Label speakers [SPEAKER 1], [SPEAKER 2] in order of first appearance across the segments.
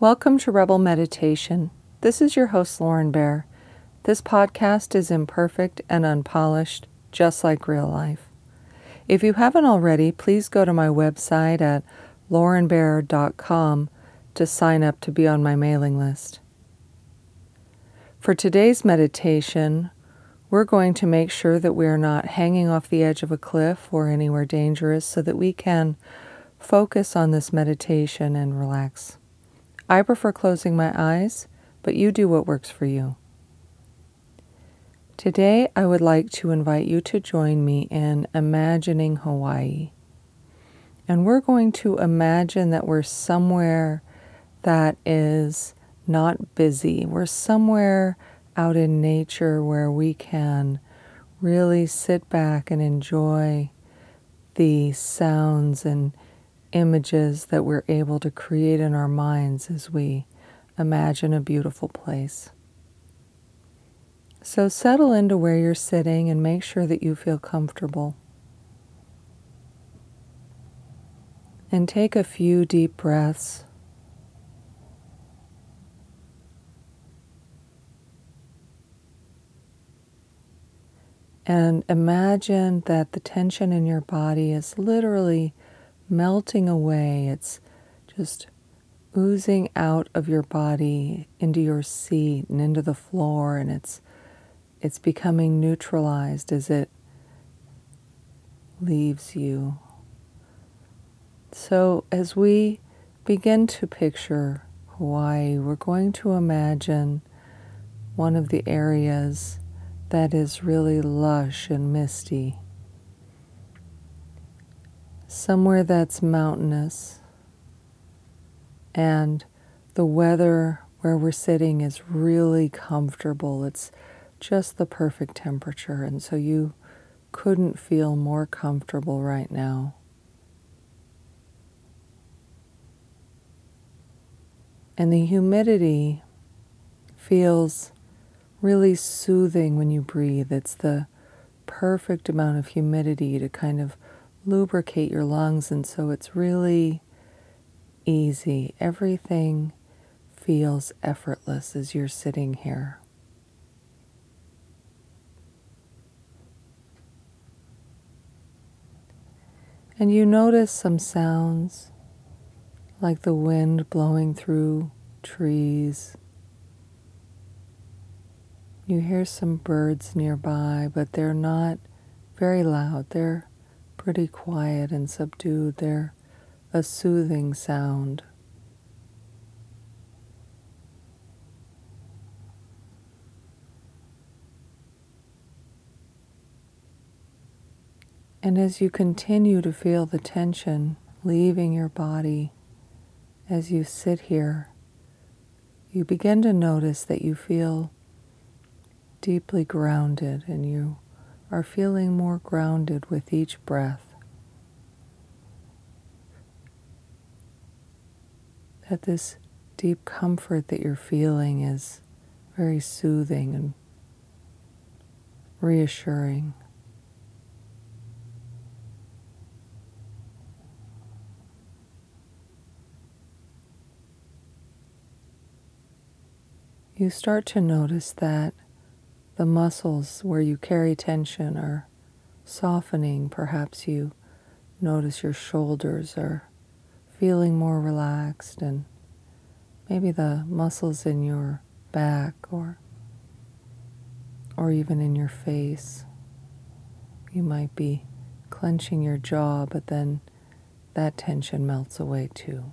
[SPEAKER 1] Welcome to Rebel Meditation. This is your host, Lauren Bear. This podcast is imperfect and unpolished, just like real life. If you haven't already, please go to my website at laurenbear.com to sign up to be on my mailing list. For today's meditation, we're going to make sure that we are not hanging off the edge of a cliff or anywhere dangerous so that we can focus on this meditation and relax. I prefer closing my eyes, but you do what works for you. Today, I would like to invite you to join me in imagining Hawaii. And we're going to imagine that we're somewhere that is not busy. We're somewhere out in nature where we can really sit back and enjoy the sounds and images that we're able to create in our minds as we imagine a beautiful place. So settle into where you're sitting and make sure that you feel comfortable. And take a few deep breaths. And imagine that the tension in your body is literally melting away. It's just oozing out of your body into your seat and into the floor and it's it's becoming neutralized as it leaves you. So as we begin to picture Hawaii, we're going to imagine one of the areas that is really lush and misty somewhere that's mountainous and the weather where we're sitting is really comfortable. It's just the perfect temperature, and so you couldn't feel more comfortable right now. And the humidity feels really soothing when you breathe. It's the perfect amount of humidity to kind of lubricate your lungs, and so it's really easy. Everything feels effortless as you're sitting here. And you notice some sounds like the wind blowing through trees. You hear some birds nearby, but they're not very loud. They're pretty quiet and subdued. They're a soothing sound. And as you continue to feel the tension leaving your body as you sit here, you begin to notice that you feel deeply grounded and you are feeling more grounded with each breath. That this deep comfort that you're feeling is very soothing and reassuring. You start to notice that the muscles where you carry tension are softening. Perhaps you notice your shoulders are feeling more relaxed, and maybe the muscles in your back or or even in your face. You might be clenching your jaw, but then that tension melts away too.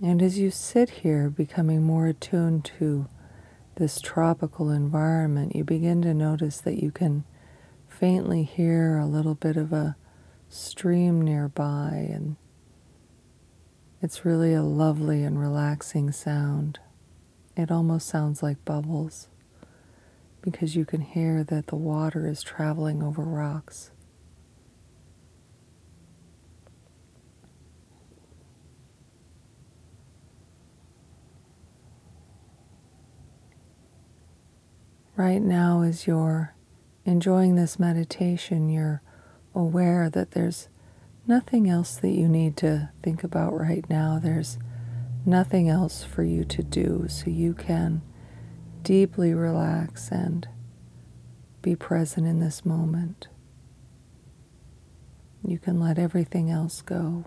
[SPEAKER 1] And as you sit here, becoming more attuned to this tropical environment, you begin to notice that you can faintly hear a little bit of a stream nearby, and it's really a lovely and relaxing sound. It almost sounds like bubbles because you can hear that the water is traveling over rocks. Right now, as you're enjoying this meditation, you're aware that there's nothing else that you need to think about right now. There's nothing else for you to do, so you can deeply relax and be present in this moment. You can let everything else go.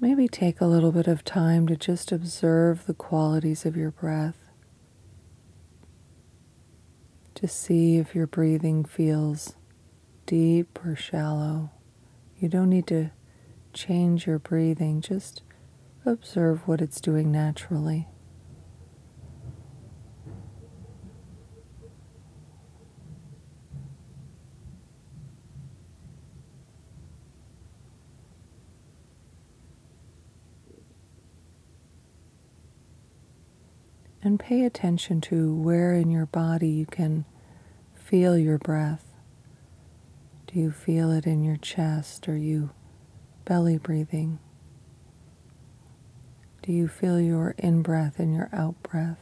[SPEAKER 1] Maybe take a little bit of time to just observe the qualities of your breath. To see if your breathing feels deep or shallow. You don't need to change your breathing, just observe what it's doing naturally. And pay attention to where in your body you can feel your breath. Do you feel it in your chest? Are you belly breathing? Do you feel your in breath and your out breath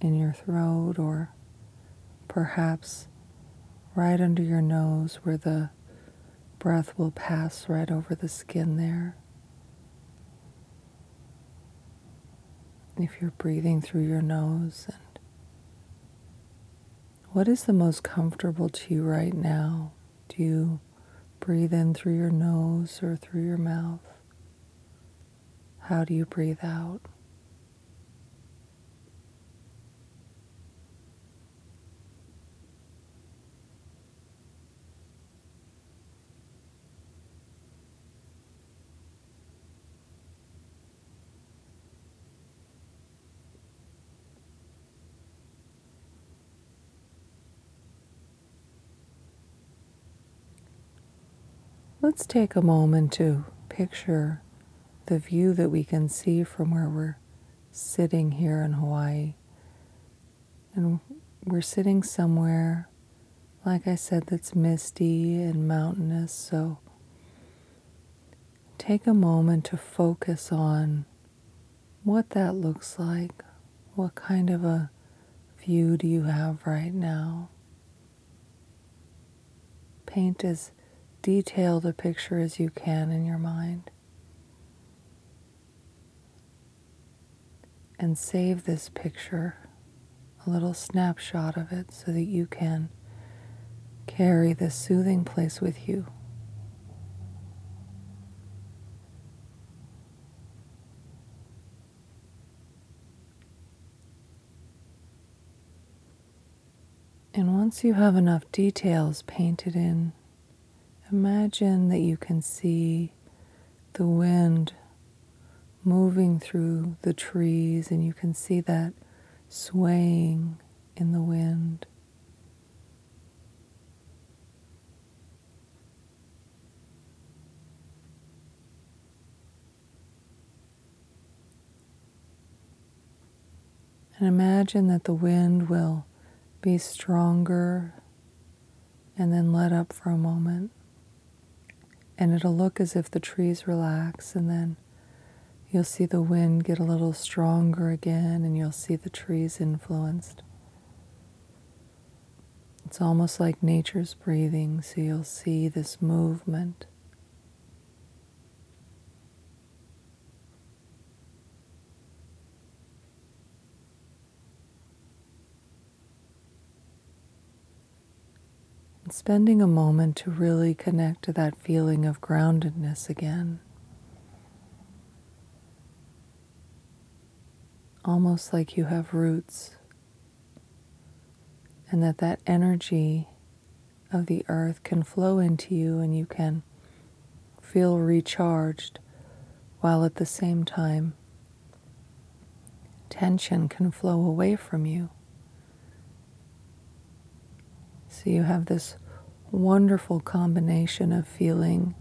[SPEAKER 1] in your throat or perhaps right under your nose where the breath will pass right over the skin there? If you're breathing through your nose and what is the most comfortable to you right now? Do you breathe in through your nose or through your mouth? How do you breathe out? Let's take a moment to picture the view that we can see from where we're sitting here in Hawaii. And we're sitting somewhere, like I said, that's misty and mountainous. So take a moment to focus on what that looks like. What kind of a view do you have right now? Paint as detail the picture as you can in your mind. And save this picture, a little snapshot of it, so that you can carry this soothing place with you. And once you have enough details painted in, Imagine that you can see the wind moving through the trees, and you can see that swaying in the wind. And imagine that the wind will be stronger and then let up for a moment and it'll look as if the trees relax, and then you'll see the wind get a little stronger again, and you'll see the trees influenced. It's almost like nature's breathing, so you'll see this movement. Spending a moment to really connect to that feeling of groundedness again. Almost like you have roots, and that that energy of the earth can flow into you and you can feel recharged while at the same time tension can flow away from you. So you have this wonderful combination of feeling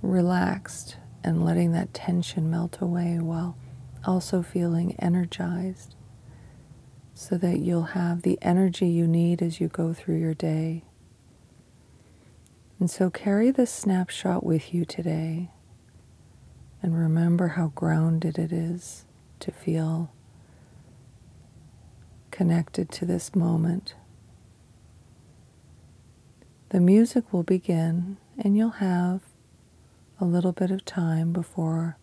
[SPEAKER 1] relaxed and letting that tension melt away while also feeling energized so that you'll have the energy you need as you go through your day. And so carry this snapshot with you today and remember how grounded it is to feel connected to this moment. The music will begin, and you'll have a little bit of time before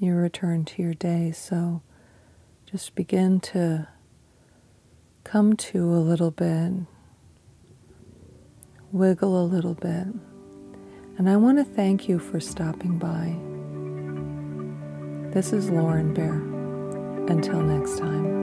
[SPEAKER 1] you return to your day. So just begin to come to a little bit, wiggle a little bit. And I want to thank you for stopping by. This is Lauren Bear. Until next time.